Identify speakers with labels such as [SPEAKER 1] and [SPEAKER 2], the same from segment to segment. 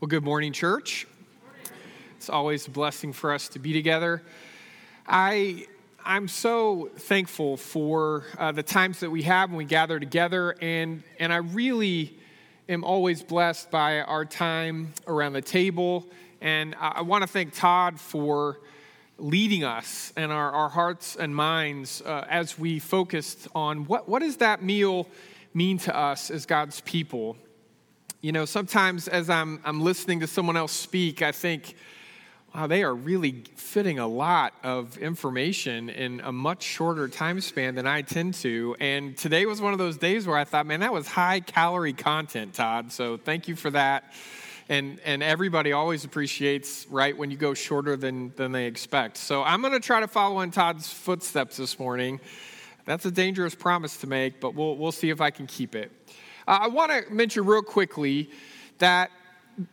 [SPEAKER 1] Well, good morning, church. It's always a blessing for us to be together. I, I'm so thankful for uh, the times that we have when we gather together, and, and I really am always blessed by our time around the table. And I, I want to thank Todd for leading us and our, our hearts and minds uh, as we focused on what, what does that meal mean to us as God's people. You know, sometimes as I'm, I'm listening to someone else speak, I think, wow, they are really fitting a lot of information in a much shorter time span than I tend to. And today was one of those days where I thought, man, that was high calorie content, Todd. So thank you for that. And, and everybody always appreciates, right, when you go shorter than, than they expect. So I'm going to try to follow in Todd's footsteps this morning. That's a dangerous promise to make, but we'll, we'll see if I can keep it. Uh, I want to mention real quickly that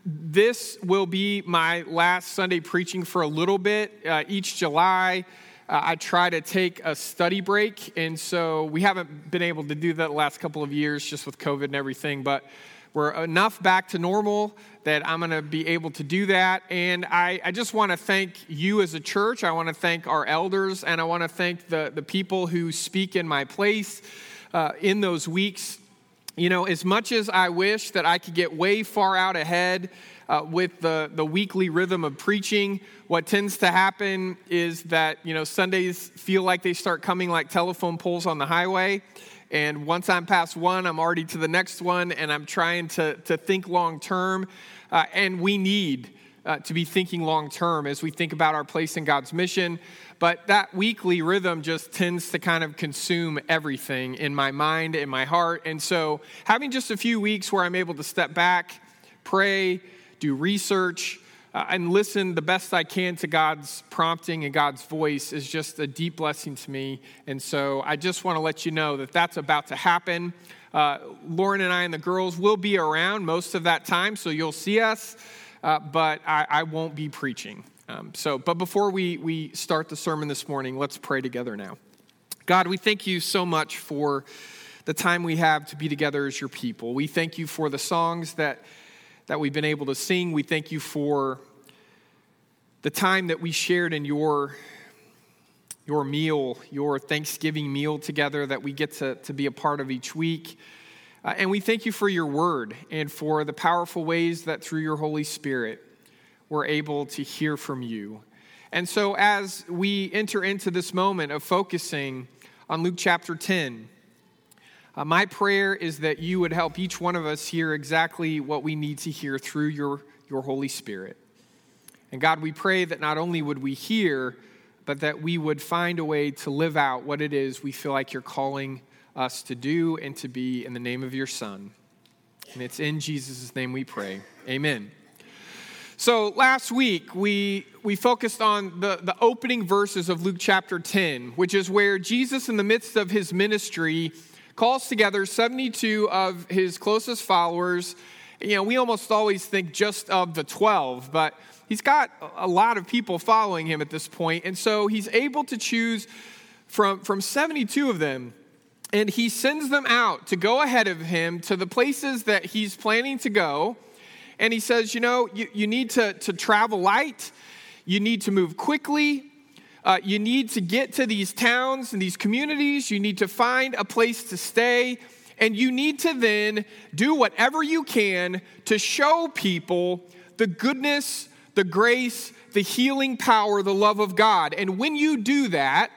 [SPEAKER 1] this will be my last Sunday preaching for a little bit. Uh, each July, uh, I try to take a study break, and so we haven't been able to do that the last couple of years just with COVID and everything, but we're enough back to normal that I'm going to be able to do that. And I, I just want to thank you as a church. I want to thank our elders, and I want to thank the, the people who speak in my place uh, in those weeks you know, as much as I wish that I could get way far out ahead uh, with the, the weekly rhythm of preaching, what tends to happen is that, you know, Sundays feel like they start coming like telephone poles on the highway. And once I'm past one, I'm already to the next one, and I'm trying to, to think long term. Uh, and we need uh, to be thinking long term as we think about our place in God's mission. But that weekly rhythm just tends to kind of consume everything in my mind, in my heart. And so having just a few weeks where I'm able to step back, pray, do research, uh, and listen the best I can to God's prompting and God's voice is just a deep blessing to me. And so I just want to let you know that that's about to happen. Uh, Lauren and I and the girls will be around most of that time, so you'll see us, uh, but I, I won't be preaching. Um, so, but before we, we start the sermon this morning, let's pray together now. God, we thank you so much for the time we have to be together as your people. We thank you for the songs that, that we've been able to sing. We thank you for the time that we shared in your, your meal, your Thanksgiving meal together that we get to, to be a part of each week. Uh, and we thank you for your word and for the powerful ways that through your Holy Spirit, we're able to hear from you. And so, as we enter into this moment of focusing on Luke chapter 10, uh, my prayer is that you would help each one of us hear exactly what we need to hear through your, your Holy Spirit. And God, we pray that not only would we hear, but that we would find a way to live out what it is we feel like you're calling us to do and to be in the name of your Son. And it's in Jesus' name we pray. Amen. So last week, we, we focused on the, the opening verses of Luke chapter 10, which is where Jesus, in the midst of his ministry, calls together 72 of his closest followers. You know, we almost always think just of the 12, but he's got a lot of people following him at this point, And so he's able to choose from, from 72 of them and he sends them out to go ahead of him to the places that he's planning to go. And he says, you know, you, you need to, to travel light, you need to move quickly, uh, you need to get to these towns and these communities, you need to find a place to stay, and you need to then do whatever you can to show people the goodness, the grace, the healing power, the love of God. And when you do that,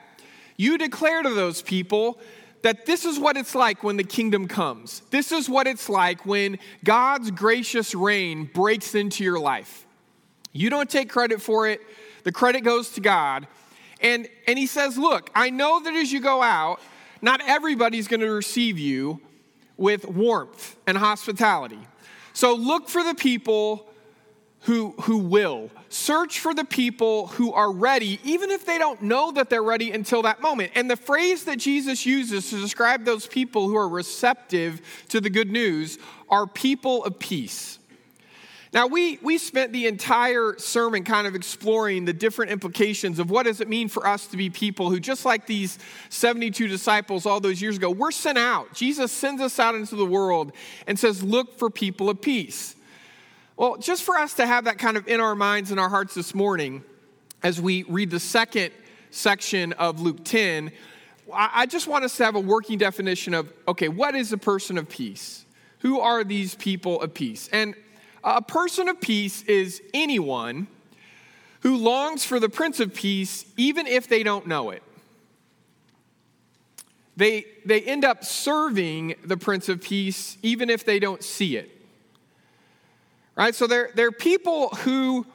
[SPEAKER 1] you declare to those people that this is what it's like when the kingdom comes. This is what it's like when God's gracious reign breaks into your life. You don't take credit for it, the credit goes to God. And, and he says, Look, I know that as you go out, not everybody's going to receive you with warmth and hospitality. So look for the people who, who will. Search for the people who are ready, even if they don't know that they're ready until that moment. And the phrase that Jesus uses to describe those people who are receptive to the good news are people of peace. Now, we, we spent the entire sermon kind of exploring the different implications of what does it mean for us to be people who, just like these 72 disciples all those years ago, we're sent out. Jesus sends us out into the world and says, look for people of peace. Well, just for us to have that kind of in our minds and our hearts this morning, as we read the second section of Luke 10, I just want us to have a working definition of okay, what is a person of peace? Who are these people of peace? And a person of peace is anyone who longs for the Prince of Peace even if they don't know it. They, they end up serving the Prince of Peace even if they don't see it. Right? So they're, they're people who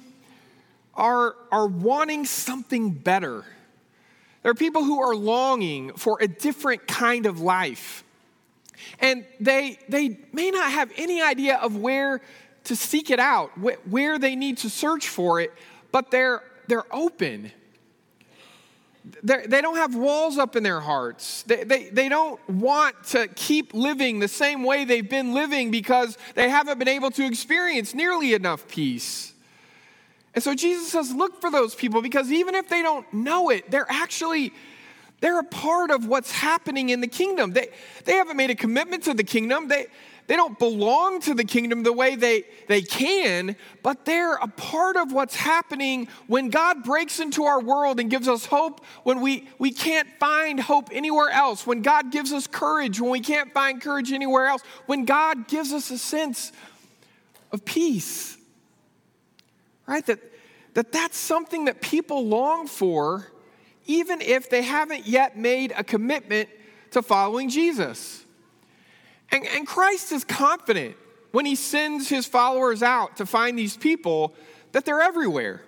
[SPEAKER 1] are, are wanting something better. There are people who are longing for a different kind of life. And they, they may not have any idea of where to seek it out, where they need to search for it, but they're, they're open. They do not have walls up in their hearts. They, they, they don't want to keep living the same way they've been living because they haven't been able to experience nearly enough peace. And so Jesus says, look for those people because even if they don't know it, they're actually they're a part of what's happening in the kingdom. They, they haven't made a commitment to the kingdom. They, they don't belong to the kingdom the way they, they can, but they're a part of what's happening when God breaks into our world and gives us hope when we, we can't find hope anywhere else, when God gives us courage when we can't find courage anywhere else, when God gives us a sense of peace. Right? That, that that's something that people long for, even if they haven't yet made a commitment to following Jesus. And, and Christ is confident when he sends his followers out to find these people that they're everywhere.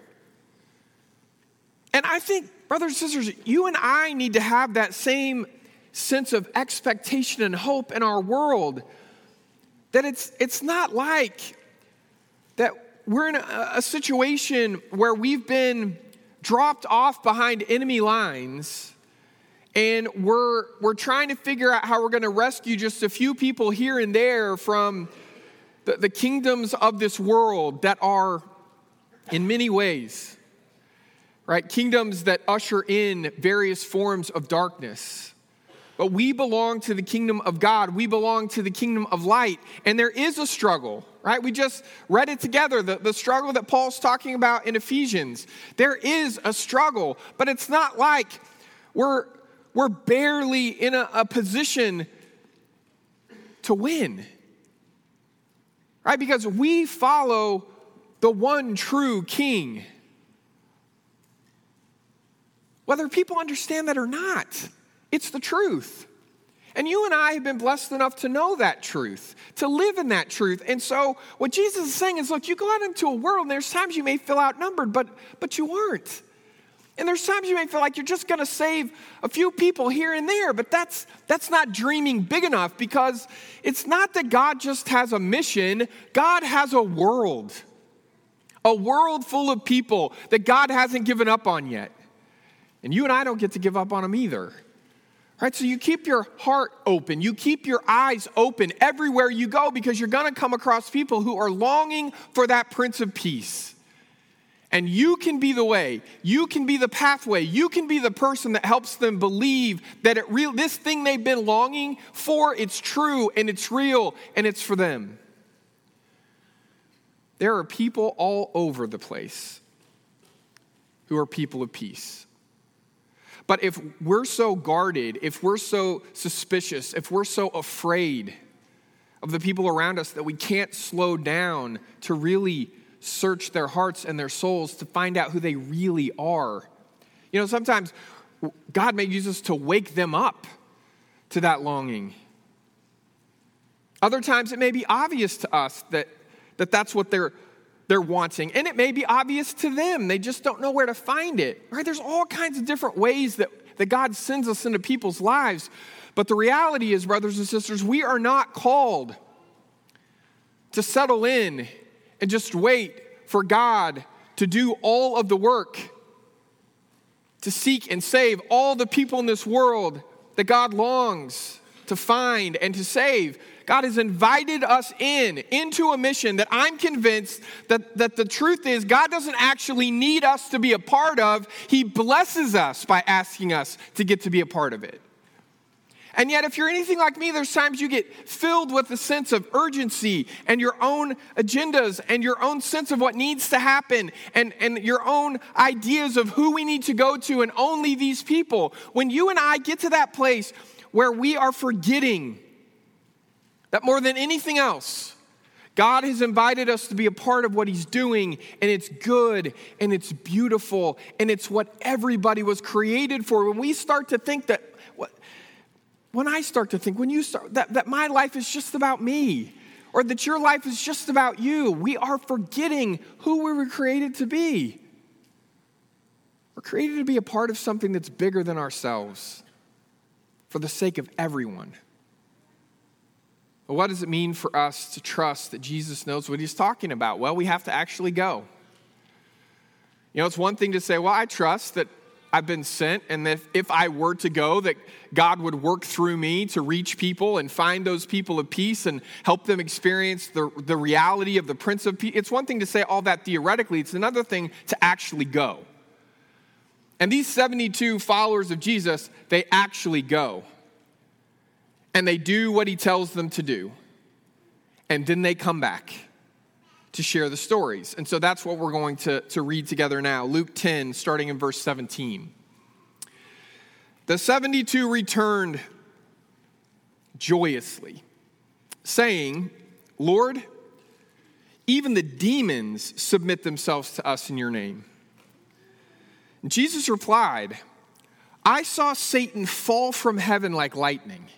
[SPEAKER 1] And I think, brothers and sisters, you and I need to have that same sense of expectation and hope in our world that it's, it's not like that we're in a, a situation where we've been dropped off behind enemy lines and we're, we're trying to figure out how we're going to rescue just a few people here and there from the, the kingdoms of this world that are, in many ways, right, kingdoms that usher in various forms of darkness. But we belong to the kingdom of God. We belong to the kingdom of light. And there is a struggle, right? We just read it together the, the struggle that Paul's talking about in Ephesians. There is a struggle, but it's not like we're we're barely in a, a position to win. Right? Because we follow the one true king. Whether people understand that or not, it's the truth. And you and I have been blessed enough to know that truth, to live in that truth. And so, what Jesus is saying is look, you go out into a world, and there's times you may feel outnumbered, but, but you aren't. And there's times you may feel like you're just going to save a few people here and there, but that's that's not dreaming big enough because it's not that God just has a mission, God has a world. A world full of people that God hasn't given up on yet. And you and I don't get to give up on them either. Right? So you keep your heart open. You keep your eyes open everywhere you go because you're going to come across people who are longing for that prince of peace. And you can be the way, you can be the pathway, you can be the person that helps them believe that it real this thing they've been longing for, it's true and it's real and it's for them. There are people all over the place who are people of peace. But if we're so guarded, if we're so suspicious, if we're so afraid of the people around us that we can't slow down to really search their hearts and their souls to find out who they really are. You know, sometimes God may use us to wake them up to that longing. Other times it may be obvious to us that, that that's what they're, they're wanting. And it may be obvious to them. They just don't know where to find it. Right? There's all kinds of different ways that, that God sends us into people's lives. But the reality is, brothers and sisters, we are not called to settle in and just wait for God to do all of the work to seek and save all the people in this world that God longs to find and to save. God has invited us in into a mission that I'm convinced that, that the truth is God doesn't actually need us to be a part of. He blesses us by asking us to get to be a part of it. And yet, if you're anything like me, there's times you get filled with a sense of urgency and your own agendas and your own sense of what needs to happen and, and your own ideas of who we need to go to and only these people. When you and I get to that place where we are forgetting that more than anything else, God has invited us to be a part of what He's doing, and it's good and it's beautiful and it's what everybody was created for. When we start to think that when I start to think, when you start, that, that my life is just about me, or that your life is just about you, we are forgetting who we were created to be. We're created to be a part of something that's bigger than ourselves for the sake of everyone. But what does it mean for us to trust that Jesus knows what he's talking about? Well, we have to actually go. You know, it's one thing to say, well, I trust that I've been sent, and that if I were to go, that God would work through me to reach people and find those people of peace and help them experience the, the reality of the Prince of Peace. It's one thing to say all that theoretically, it's another thing to actually go. And these 72 followers of Jesus, they actually go. And they do what he tells them to do. And then they come back to share the stories. And so that's what we're going to, to read together now. Luke 10, starting in verse 17. The 72 returned joyously, saying, Lord, even the demons submit themselves to us in your name. And Jesus replied, I saw Satan fall from heaven like lightning.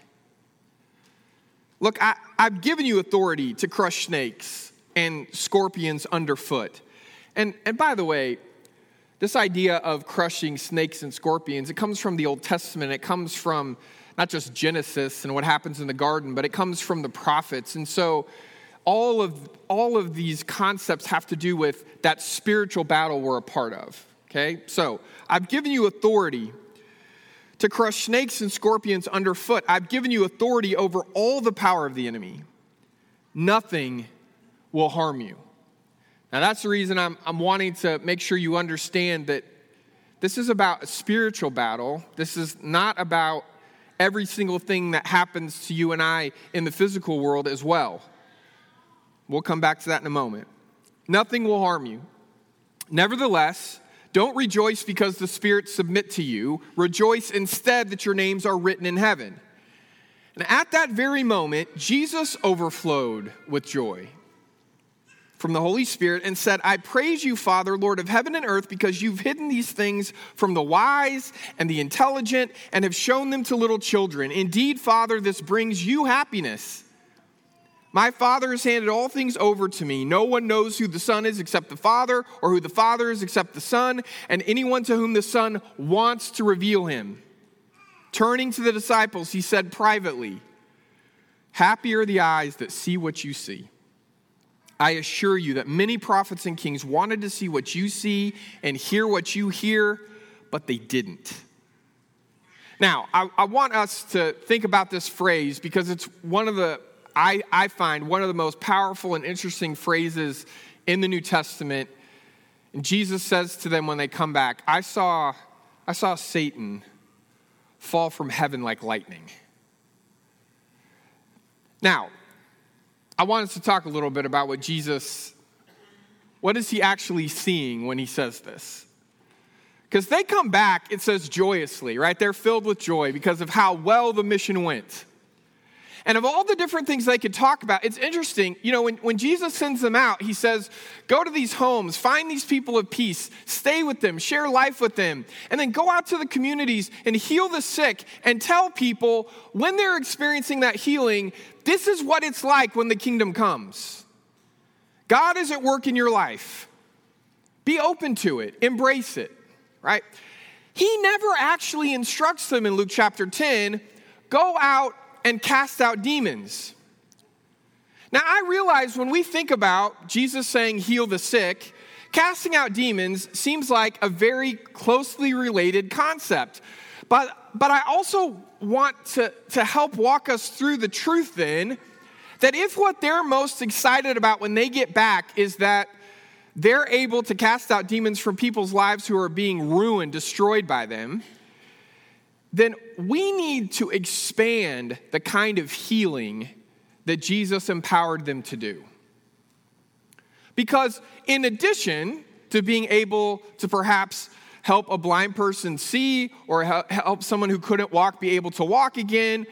[SPEAKER 1] Look, I, have given you authority to crush snakes and scorpions underfoot. And, and by the way, this idea of crushing snakes and scorpions, it comes from the Old Testament. It comes from not just Genesis and what happens in the garden, but it comes from the prophets. And so all of, all of these concepts have to do with that spiritual battle we're a part of. Okay? So I've given you authority to crush snakes and scorpions underfoot. I've given you authority over all the power of the enemy. Nothing will harm you. Now, that's the reason I'm, I'm wanting to make sure you understand that this is about a spiritual battle. This is not about every single thing that happens to you and I in the physical world as well. We'll come back to that in a moment. Nothing will harm you. Nevertheless, don't rejoice because the spirits submit to you. Rejoice instead that your names are written in heaven. And at that very moment, Jesus overflowed with joy from the Holy Spirit and said, I praise you, Father, Lord of heaven and earth, because you've hidden these things from the wise and the intelligent and have shown them to little children. Indeed, Father, this brings you happiness. My Father has handed all things over to me. No one knows who the Son is except the Father, or who the Father is except the Son, and anyone to whom the Son wants to reveal him. Turning to the disciples, he said privately, Happy are the eyes that see what you see. I assure you that many prophets and kings wanted to see what you see and hear what you hear, but they didn't. Now, I, I, want us to think about this phrase because it's one of the, I, I find, one of the most powerful and interesting phrases in the New Testament. And Jesus says to them when they come back, I saw, I saw Satan fall from heaven like lightning. Now, I want us to talk a little bit about what Jesus, what is he actually seeing when he says this? Because they come back, it says joyously, right? They're filled with joy because of how well the mission went. And of all the different things they could talk about, it's interesting. You know, when, when Jesus sends them out, he says, Go to these homes, find these people of peace, stay with them, share life with them, and then go out to the communities and heal the sick and tell people when they're experiencing that healing, this is what it's like when the kingdom comes. God is at work in your life. Be open to it, embrace it, right? He never actually instructs them in Luke chapter 10 go out and cast out demons. Now, I realize when we think about Jesus saying, heal the sick, casting out demons seems like a very closely related concept. But, but I also want to, to help walk us through the truth then that if what they're most excited about when they get back is that they're able to cast out demons from people's lives who are being ruined, destroyed by them, then we need to expand the kind of healing that Jesus empowered them to do. Because in addition to being able to perhaps help a blind person see or help someone who couldn't walk be able to walk again,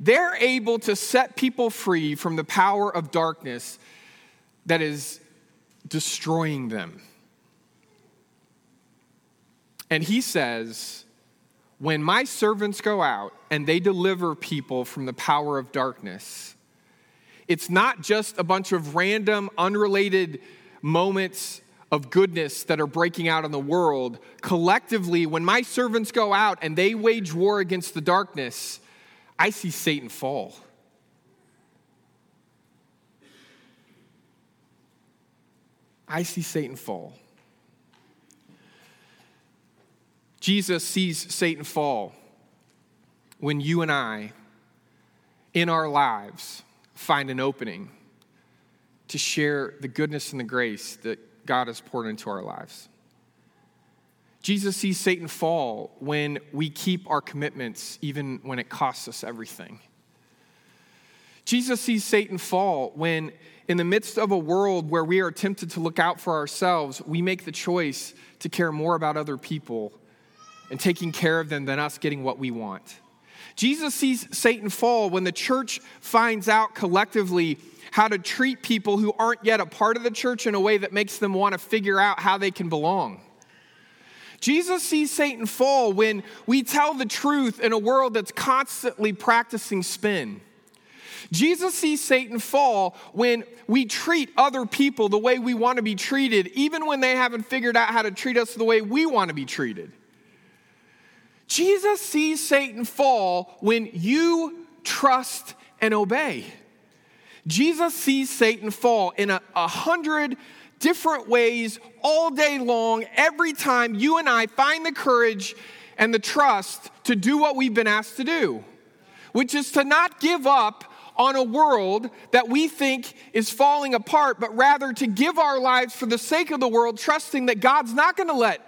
[SPEAKER 1] they're able to set people free from the power of darkness that is destroying them. And he says, When my servants go out and they deliver people from the power of darkness, it's not just a bunch of random, unrelated moments of goodness that are breaking out in the world. Collectively, when my servants go out and they wage war against the darkness, I see Satan fall. I see Satan fall. Jesus sees Satan fall when you and I, in our lives, find an opening to share the goodness and the grace that God has poured into our lives. Jesus sees Satan fall when we keep our commitments, even when it costs us everything. Jesus sees Satan fall when, in the midst of a world where we are tempted to look out for ourselves, we make the choice to care more about other people and taking care of them than us getting what we want. Jesus sees Satan fall when the church finds out collectively how to treat people who aren't yet a part of the church in a way that makes them want to figure out how they can belong. Jesus sees Satan fall when we tell the truth in a world that's constantly practicing spin. Jesus sees Satan fall when we treat other people the way we want to be treated, even when they haven't figured out how to treat us the way we want to be treated. Jesus sees Satan fall when you trust and obey. Jesus sees Satan fall in a, a hundred different ways all day long, every time you and I find the courage and the trust to do what we've been asked to do, which is to not give up on a world that we think is falling apart, but rather to give our lives for the sake of the world, trusting that God's not going to let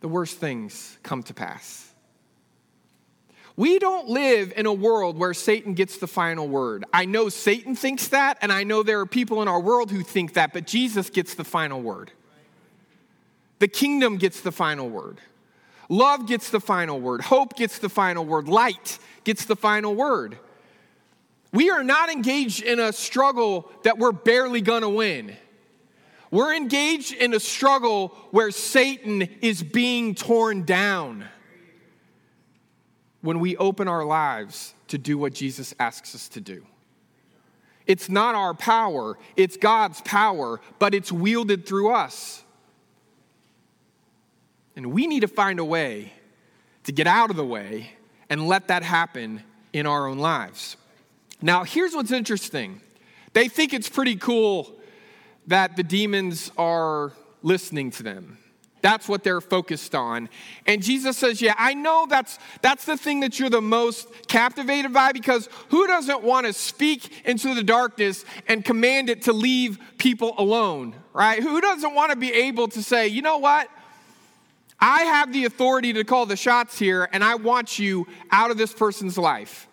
[SPEAKER 1] the worst things come to pass. We don't live in a world where Satan gets the final word. I know Satan thinks that, and I know there are people in our world who think that, but Jesus gets the final word. The kingdom gets the final word. Love gets the final word. Hope gets the final word. Light gets the final word. We are not engaged in a struggle that we're barely gonna win. We're engaged in a struggle where Satan is being torn down when we open our lives to do what Jesus asks us to do. It's not our power, it's God's power, but it's wielded through us. And we need to find a way to get out of the way and let that happen in our own lives. Now, here's what's interesting they think it's pretty cool that the demons are listening to them. That's what they're focused on. And Jesus says, Yeah, I know that's, that's the thing that you're the most captivated by because who doesn't want to speak into the darkness and command it to leave people alone, right? Who doesn't want to be able to say, You know what? I have the authority to call the shots here, and I want you out of this person's life.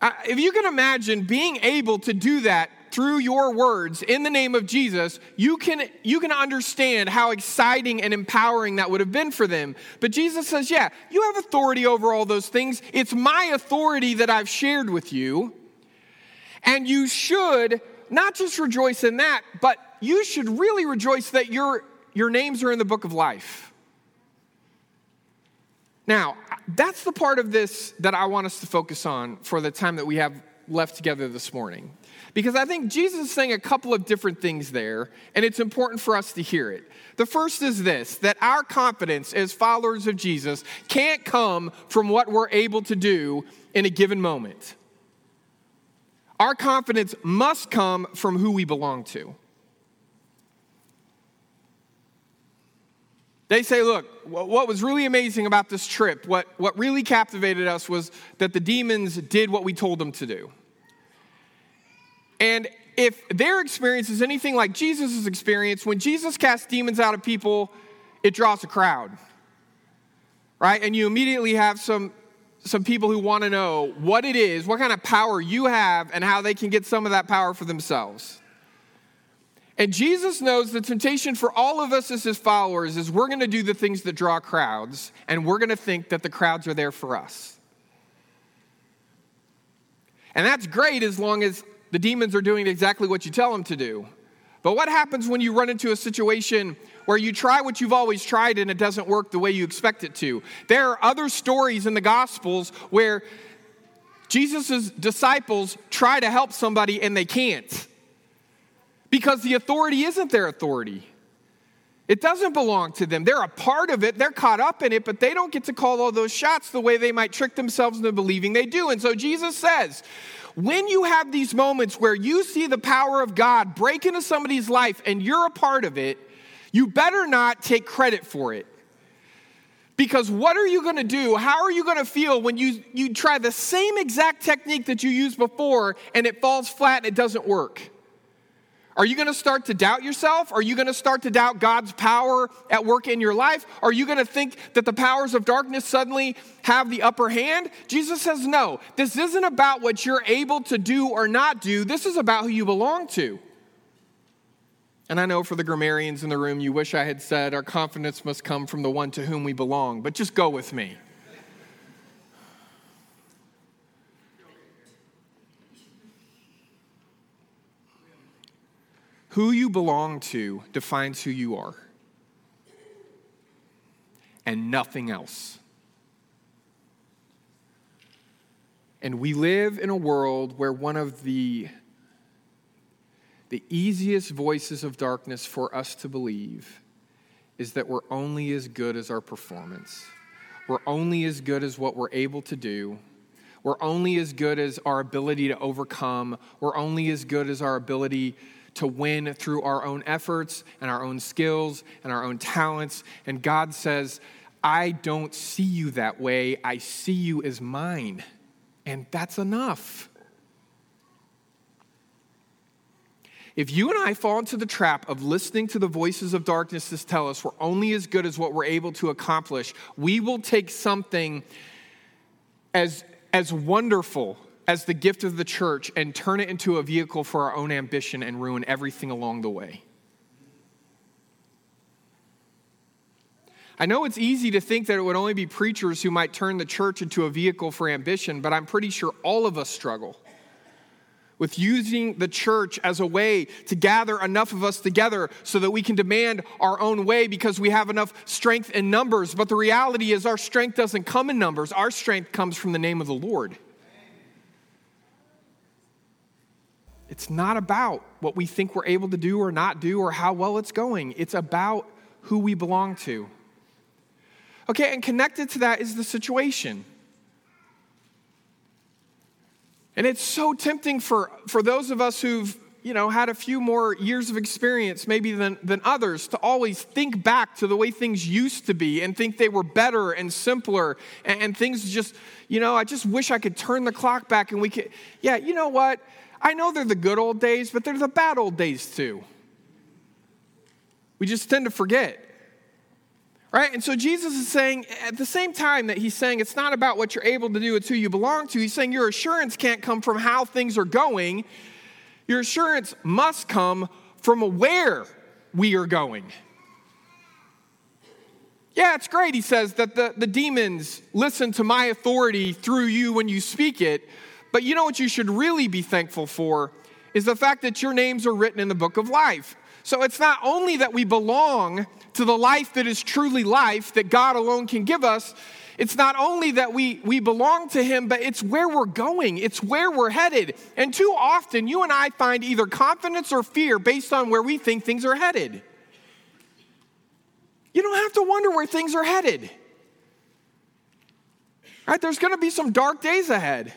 [SPEAKER 1] Uh, if you can imagine being able to do that through your words in the name of Jesus, you can, you can understand how exciting and empowering that would have been for them. But Jesus says, Yeah, you have authority over all those things. It's my authority that I've shared with you. And you should not just rejoice in that, but you should really rejoice that your, your names are in the book of life. Now, that's the part of this that I want us to focus on for the time that we have left together this morning. Because I think Jesus is saying a couple of different things there, and it's important for us to hear it. The first is this that our confidence as followers of Jesus can't come from what we're able to do in a given moment. Our confidence must come from who we belong to. They say, look, what was really amazing about this trip, what, what really captivated us was that the demons did what we told them to do. And if their experience is anything like Jesus' experience, when Jesus casts demons out of people, it draws a crowd. right? And you immediately have some some people who want to know what it is, what kind of power you have, and how they can get some of that power for themselves. And Jesus knows the temptation for all of us as his followers is we're going to do the things that draw crowds, and we're going to think that the crowds are there for us. And that's great as long as the demons are doing exactly what you tell them to do. But what happens when you run into a situation where you try what you've always tried and it doesn't work the way you expect it to? There are other stories in the Gospels where Jesus' disciples try to help somebody and they can't because the authority isn't their authority. It doesn't belong to them. They're a part of it, they're caught up in it, but they don't get to call all those shots the way they might trick themselves into believing they do. And so Jesus says, when you have these moments where you see the power of God break into somebody's life and you're a part of it, you better not take credit for it. Because what are you going to do? How are you going to feel when you, you try the same exact technique that you used before and it falls flat and it doesn't work? Are you going to start to doubt yourself? Are you going to start to doubt God's power at work in your life? Are you going to think that the powers of darkness suddenly have the upper hand? Jesus says, no. This isn't about what you're able to do or not do. This is about who you belong to. And I know for the grammarians in the room, you wish I had said, Our confidence must come from the one to whom we belong, but just go with me. Who you belong to defines who you are, and nothing else. And we live in a world where one of the, the easiest voices of darkness for us to believe is that we're only as good as our performance. We're only as good as what we're able to do. We're only as good as our ability to overcome. We're only as good as our ability to win through our own efforts and our own skills and our own talents. And God says, I don't see you that way. I see you as mine. And that's enough. If you and I fall into the trap of listening to the voices of darkness that tell us we're only as good as what we're able to accomplish, we will take something as, as wonderful as the gift of the church and turn it into a vehicle for our own ambition and ruin everything along the way. I know it's easy to think that it would only be preachers who might turn the church into a vehicle for ambition, but I'm pretty sure all of us struggle with using the church as a way to gather enough of us together so that we can demand our own way because we have enough strength in numbers. But the reality is, our strength doesn't come in numbers, our strength comes from the name of the Lord. It's not about what we think we're able to do or not do or how well it's going. It's about who we belong to. Okay, and connected to that is the situation. And it's so tempting for, for those of us who've you know, had a few more years of experience maybe than, than others to always think back to the way things used to be and think they were better and simpler and, and things just, you know, I just wish I could turn the clock back and we could, yeah, you know what? I know they're the good old days, but they're the bad old days too. We just tend to forget. Right? And so Jesus is saying, at the same time that he's saying it's not about what you're able to do, it's who you belong to, he's saying your assurance can't come from how things are going. Your assurance must come from where we are going. Yeah, it's great, he says, that the, the demons listen to my authority through you when you speak it. But you know what you should really be thankful for is the fact that your names are written in the book of life. So it's not only that we belong to the life that is truly life that God alone can give us, it's not only that we, we belong to Him, but it's where we're going, it's where we're headed. And too often, you and I find either confidence or fear based on where we think things are headed. You don't have to wonder where things are headed. Right? There's going to be some dark days ahead.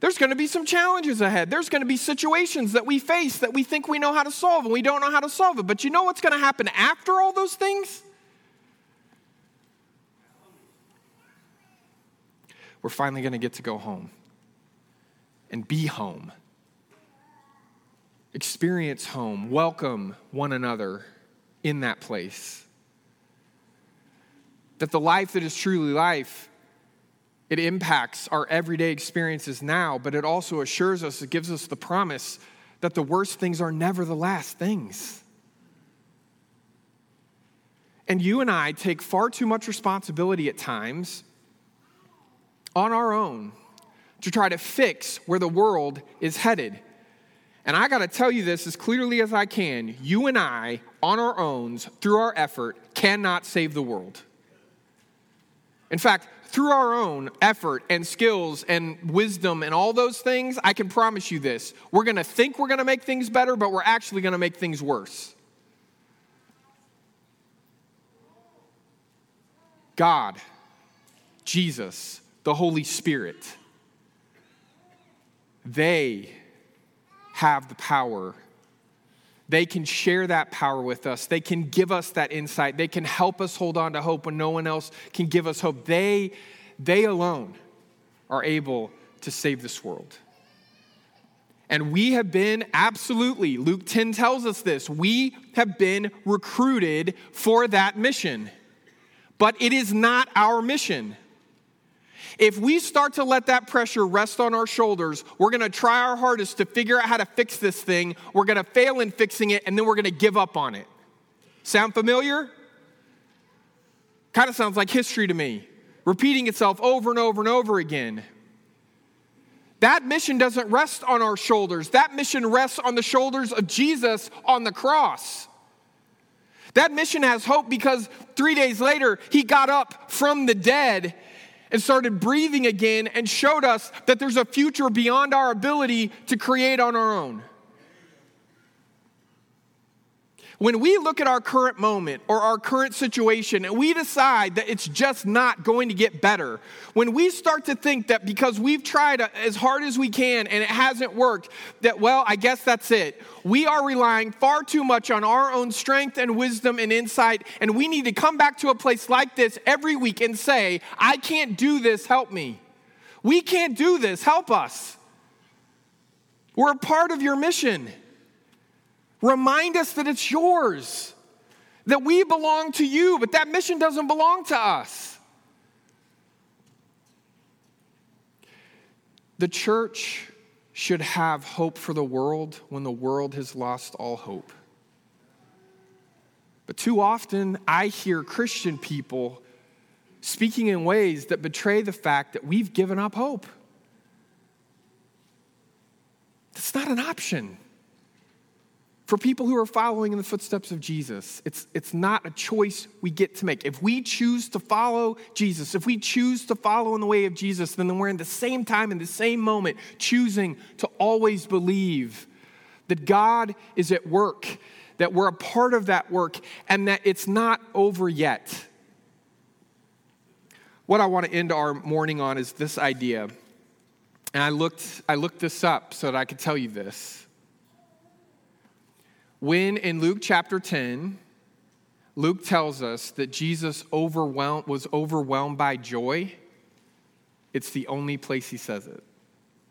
[SPEAKER 1] There's going to be some challenges ahead. There's going to be situations that we face that we think we know how to solve and we don't know how to solve it. But you know what's going to happen after all those things? We're finally going to get to go home and be home. Experience home, welcome one another in that place. that the life that is truly life it impacts our everyday experiences now, but it also assures us, it gives us the promise that the worst things are never the last things. And you and I take far too much responsibility at times on our own to try to fix where the world is headed. And I got to tell you this as clearly as I can you and I, on our own, through our effort, cannot save the world. In fact, through our own effort and skills and wisdom and all those things, I can promise you this. We're going to think we're going to make things better, but we're actually going to make things worse. God, Jesus, the Holy Spirit, they have the power they can share that power with us. They can give us that insight. They can help us hold on to hope when no one else can give us hope. They, they alone are able to save this world. And we have been absolutely, Luke 10 tells us this, we have been recruited for that mission. But it is not our mission. If we start to let that pressure rest on our shoulders, we're gonna try our hardest to figure out how to fix this thing. We're gonna fail in fixing it, and then we're gonna give up on it. Sound familiar? Kind of sounds like history to me, repeating itself over and over and over again. That mission doesn't rest on our shoulders. That mission rests on the shoulders of Jesus on the cross. That mission has hope because three days later, he got up from the dead and started breathing again and showed us that there's a future beyond our ability to create on our own. When we look at our current moment or our current situation and we decide that it's just not going to get better, when we start to think that because we've tried as hard as we can and it hasn't worked, that, well, I guess that's it, we are relying far too much on our own strength and wisdom and insight. And we need to come back to a place like this every week and say, I can't do this, help me. We can't do this, help us. We're a part of your mission. Remind us that it's yours, that we belong to you, but that mission doesn't belong to us. The church should have hope for the world when the world has lost all hope. But too often, I hear Christian people speaking in ways that betray the fact that we've given up hope. That's not an option for people who are following in the footsteps of Jesus. It's, it's not a choice we get to make. If we choose to follow Jesus, if we choose to follow in the way of Jesus, then we're in the same time, in the same moment, choosing to always believe that God is at work, that we're a part of that work, and that it's not over yet. What I want to end our morning on is this idea. And I looked, I looked this up so that I could tell you this when in Luke chapter 10, Luke tells us that Jesus overwhelmed, was overwhelmed by joy, it's the only place he says it.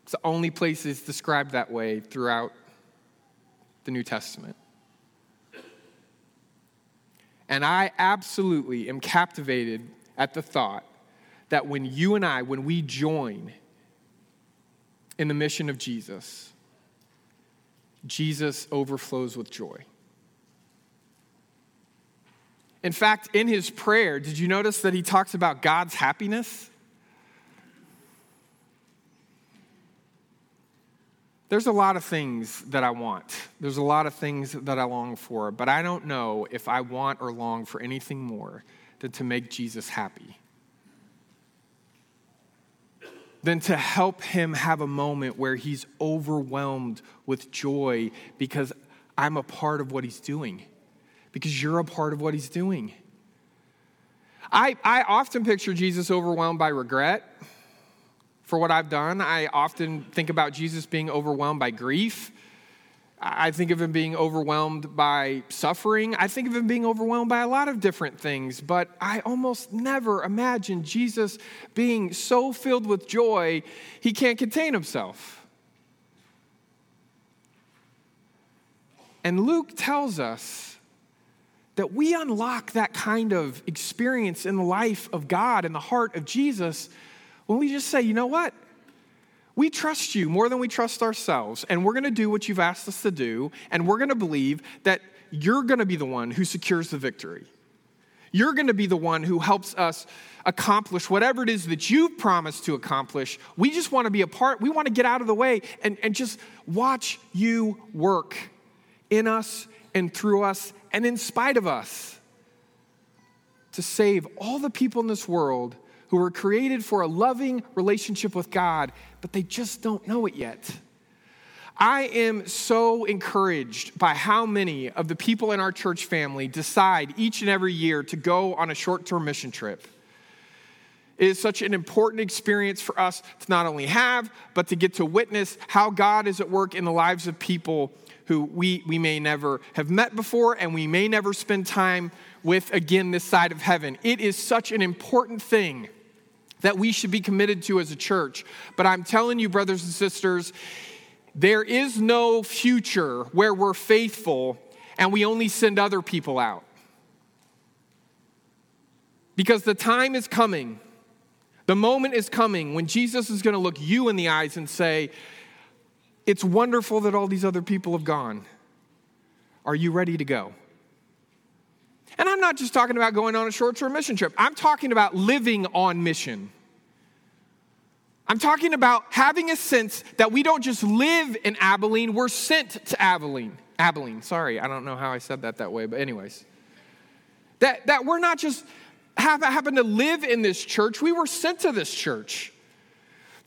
[SPEAKER 1] It's the only place it's described that way throughout the New Testament. And I absolutely am captivated at the thought that when you and I, when we join in the mission of Jesus, Jesus overflows with joy. In fact, in his prayer, did you notice that he talks about God's happiness? There's a lot of things that I want. There's a lot of things that I long for, but I don't know if I want or long for anything more than to make Jesus happy than to help him have a moment where he's overwhelmed with joy because I'm a part of what he's doing, because you're a part of what he's doing. I, I often picture Jesus overwhelmed by regret for what I've done. I often think about Jesus being overwhelmed by grief I think of him being overwhelmed by suffering. I think of him being overwhelmed by a lot of different things, but I almost never imagine Jesus being so filled with joy he can't contain himself. And Luke tells us that we unlock that kind of experience in the life of God and the heart of Jesus when we just say, you know what? We trust you more than we trust ourselves, and we're going to do what you've asked us to do, and we're going to believe that you're going to be the one who secures the victory. You're going to be the one who helps us accomplish whatever it is that you've promised to accomplish. We just want to be a part. We want to get out of the way and, and just watch you work in us and through us and in spite of us to save all the people in this world who were created for a loving relationship with God, but they just don't know it yet. I am so encouraged by how many of the people in our church family decide each and every year to go on a short term mission trip. It is such an important experience for us to not only have, but to get to witness how God is at work in the lives of people who we, we may never have met before and we may never spend time with again this side of heaven. It is such an important thing that we should be committed to as a church. But I'm telling you, brothers and sisters, there is no future where we're faithful and we only send other people out. Because the time is coming, the moment is coming when Jesus is going to look you in the eyes and say, it's wonderful that all these other people have gone. Are you ready to go? And I'm not just talking about going on a short term mission trip, I'm talking about living on mission. I'm talking about having a sense that we don't just live in Abilene, we're sent to Abilene. Abilene, sorry, I don't know how I said that that way, but, anyways. That, that we're not just have, happen to live in this church, we were sent to this church.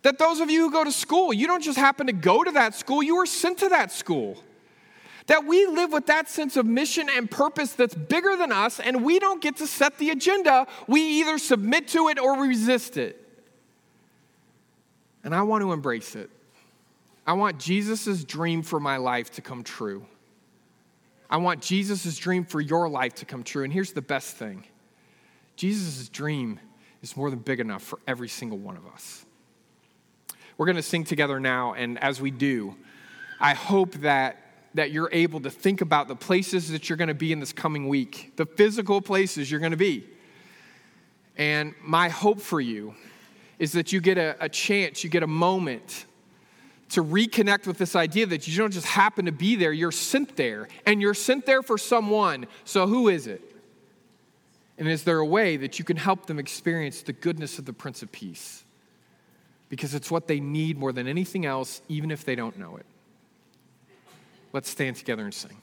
[SPEAKER 1] That those of you who go to school, you don't just happen to go to that school, you were sent to that school. That we live with that sense of mission and purpose that's bigger than us, and we don't get to set the agenda. We either submit to it or resist it. And I want to embrace it. I want Jesus' dream for my life to come true. I want Jesus' dream for your life to come true. And here's the best thing Jesus' dream is more than big enough for every single one of us. We're going to sing together now, and as we do, I hope that, that you're able to think about the places that you're going to be in this coming week, the physical places you're going to be. And my hope for you is that you get a, a chance, you get a moment to reconnect with this idea that you don't just happen to be there, you're sent there, and you're sent there for someone. So, who is it? And is there a way that you can help them experience the goodness of the Prince of Peace? because it's what they need more than anything else, even if they don't know it. Let's stand together and sing.